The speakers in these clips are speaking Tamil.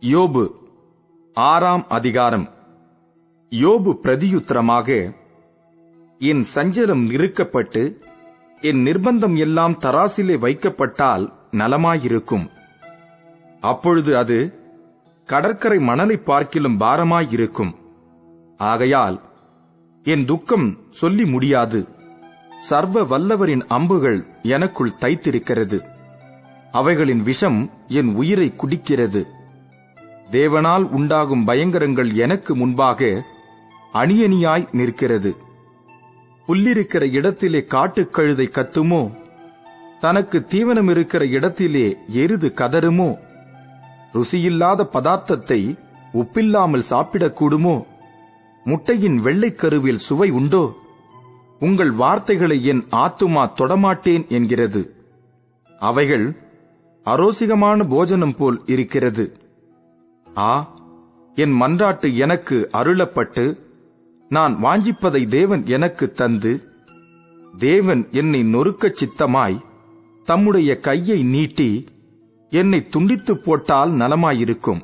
யோபு ஆறாம் அதிகாரம். யோபு பிரதியுத்தரமாக என் சஞ்சலம் நிறுக்கப்பட்டு என் நிர்பந்தம் எல்லாம் தராசிலே வைக்கப்பட்டால் நலமாயிருக்கும். அப்பொழுது அது கடற்கரை மணலை பார்க்கிலும் பாரமாயிருக்கும். ஆகையால் என் துக்கம் சொல்லி முடியாது. சர்வ வல்லவரின் அம்புகள் எனக்குள் தைத்திருக்கிறது. அவைகளின் விஷம் என் உயிரை குடிக்கிறது. தேவனால் உண்டாகும் பயங்கரங்கள் எனக்கு முன்பாக அணியணியாய் நிற்கிறது. புல்லிருக்கிற இடத்திலே காட்டுக்கழுதை கத்துமோ? தனக்கு தீவனம் இருக்கிற இடத்திலே எருது கதறுமோ? ருசியில்லாத பதார்த்தத்தை உப்பில்லாமல் சாப்பிடக்கூடுமோ முட்டையின் வெள்ளைக்கருவில் சுவை உண்டோ? உங்கள் வார்த்தைகளை என் ஆத்துமா தொடமாட்டேன் என்கிறது. அவைகள் அரோசிகமான போஜனம் போல் இருக்கிறது. ஆ என் மன்றாட்டு எனக்கு அருளப்பட்டு நான் வாஞ்சிப்பதை தேவன் எனக்கு தந்து தேவன் என்னை நொறுக்கச் சித்தமாய் தம்முடைய கையை நீட்டி என்னை துண்டித்து போட்டால் நலமாயிருக்கும்.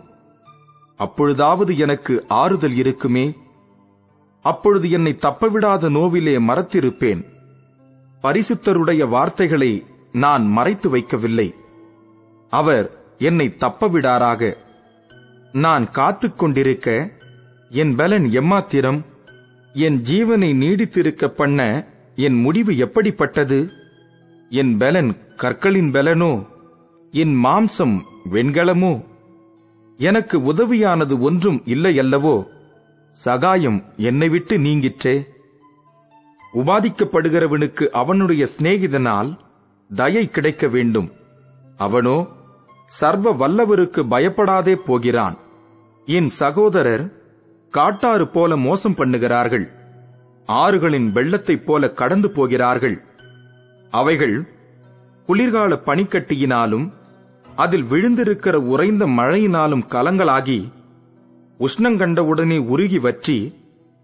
அப்பொழுதாவது எனக்கு ஆறுதல் இருக்குமே? அப்பொழுது என்னை தப்பவிடாத நோவிலே மறத்திருப்பேன். பரிசுத்தருடைய வார்த்தைகளை நான் மறைத்து வைக்கவில்லை. அவர் என்னை தப்பவிடாராக. நான் காத்துக் கொண்டிருக்க என் பலன் எம்மாத்திரம்? என் ஜீவனை நீடித்திருக்க பண்ண என் முடிவு எப்படிப்பட்டது? என் பலன் கற்களின் பலனோ? என் மாம்சம் வெண்கலமோ? எனக்கு உதவியானது ஒன்றும் இல்லையல்லவோ? சகாயம் என்னை விட்டு நீங்கிற்றே. உபாதிக்கப்படுகிறவனுக்கு அவனுடைய சிநேகிதனால் தயை கிடைக்க வேண்டும். அவனோ சர்வ வல்லவருக்கு பயப்படாதே போகிறான். என் சகோதரர் காட்டாறு போல மோசம் பண்ணுகிறார்கள். ஆறுகளின் வெள்ளத்தைப் போல கடந்து போகிறார்கள். அவைகள் குளிர்கால பனிக்கட்டியினாலும் அதில் விழுந்திருக்கிற உறைந்த மழையினாலும் கலங்களாகி உஷ்ணங்கண்டவுடனே உருகி வற்றி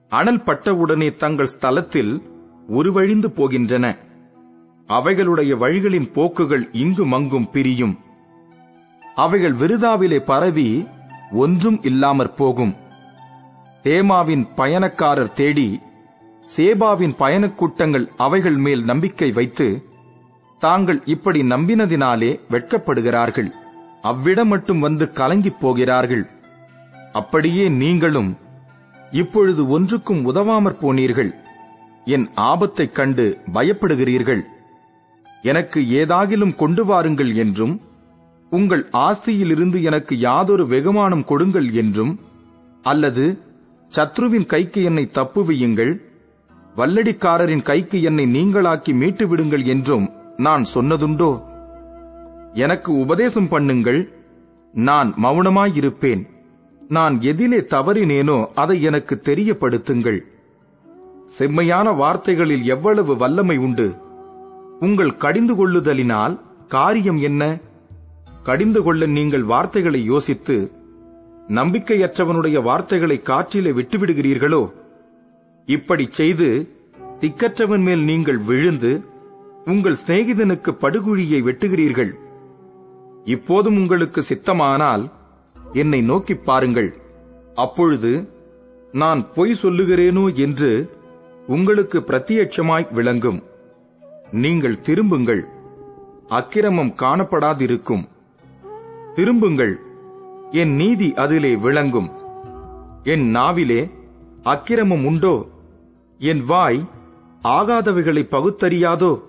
அனல் பட்டவுடனே தங்கள் ஸ்தலத்தில் உருவழிந்து போகின்றன. அவைகளுடைய வழிகளின் போக்குகள் இங்கும் அங்கும் பிரியும். அவைகள் விருதாவிலே பரவி ஒன்றும் இல்லாமற் போகும். தேமாவின் பயணக்காரர் தேடி சேபாவின் பயணக் கூட்டங்கள் அவைகள் மேல் நம்பிக்கை வைத்து தாங்கள் இப்படி நம்பினதினாலே வெட்கப்படுகிறார்கள். அவ்விடம் மட்டும் வந்து கலங்கிப் போகிறார்கள். அப்படியே நீங்களும் இப்பொழுது ஒன்றுக்கும் உதவாமற் போனீர்கள். என் ஆபத்தைக் கண்டு பயப்படுகிறீர்கள். எனக்கு ஏதாகிலும் கொண்டு வாருங்கள் என்றும் உங்கள் ஆஸ்தியிலிருந்து எனக்கு யாதொரு வெகுமானம் கொடுங்கள் என்றும் அல்லது சத்ருவின் கைக்கு என்னை தப்புவியுங்கள் வல்லடிக்காரரின் கைக்கு என்னை நீங்களாக்கி மீட்டு விடுங்கள் என்றும் நான் சொன்னதுண்டோ? எனக்கு உபதேசம் பண்ணுங்கள் நான் மௌனமாயிருப்பேன் நான் எதிலே தவறினேனோ அதை எனக்கு தெரியப்படுத்துங்கள். செம்மையான வார்த்தைகளில் எவ்வளவு வல்லமை உண்டு. உங்கள் கடிந்து கொள்ளுதலினால் காரியம் என்ன? கடிந்து கொள்ள நீங்கள் வார்த்தைகளை யோசித்து நம்பிக்கையற்றவனுடைய வார்த்தைகளை காற்றிலே விட்டுவிடுகிறீர்களோ? இப்படி செய்து திக்கற்றவன் மேல் நீங்கள் விழுந்து உங்கள் சிநேகிதனுக்கு படுகுழியை வெட்டுகிறீர்கள். இப்போதும் உங்களுக்கு சித்தமானால் என்னை நோக்கிப் பாருங்கள். அப்பொழுது நான் பொய் சொல்லுகிறேனோ என்று உங்களுக்கு பிரத்தியட்சமாய் விளங்கும். நீங்கள் திரும்புங்கள். அக்கிரமம் காணப்படாதிருக்கும். திரும்புங்கள். என் நீதி அதிலே விளங்கும். என் நாவிலே அக்கிரமம் உண்டோ? என் வாய் ஆகாதவைகளை பகுத்தறியாதோ?